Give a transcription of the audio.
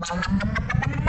you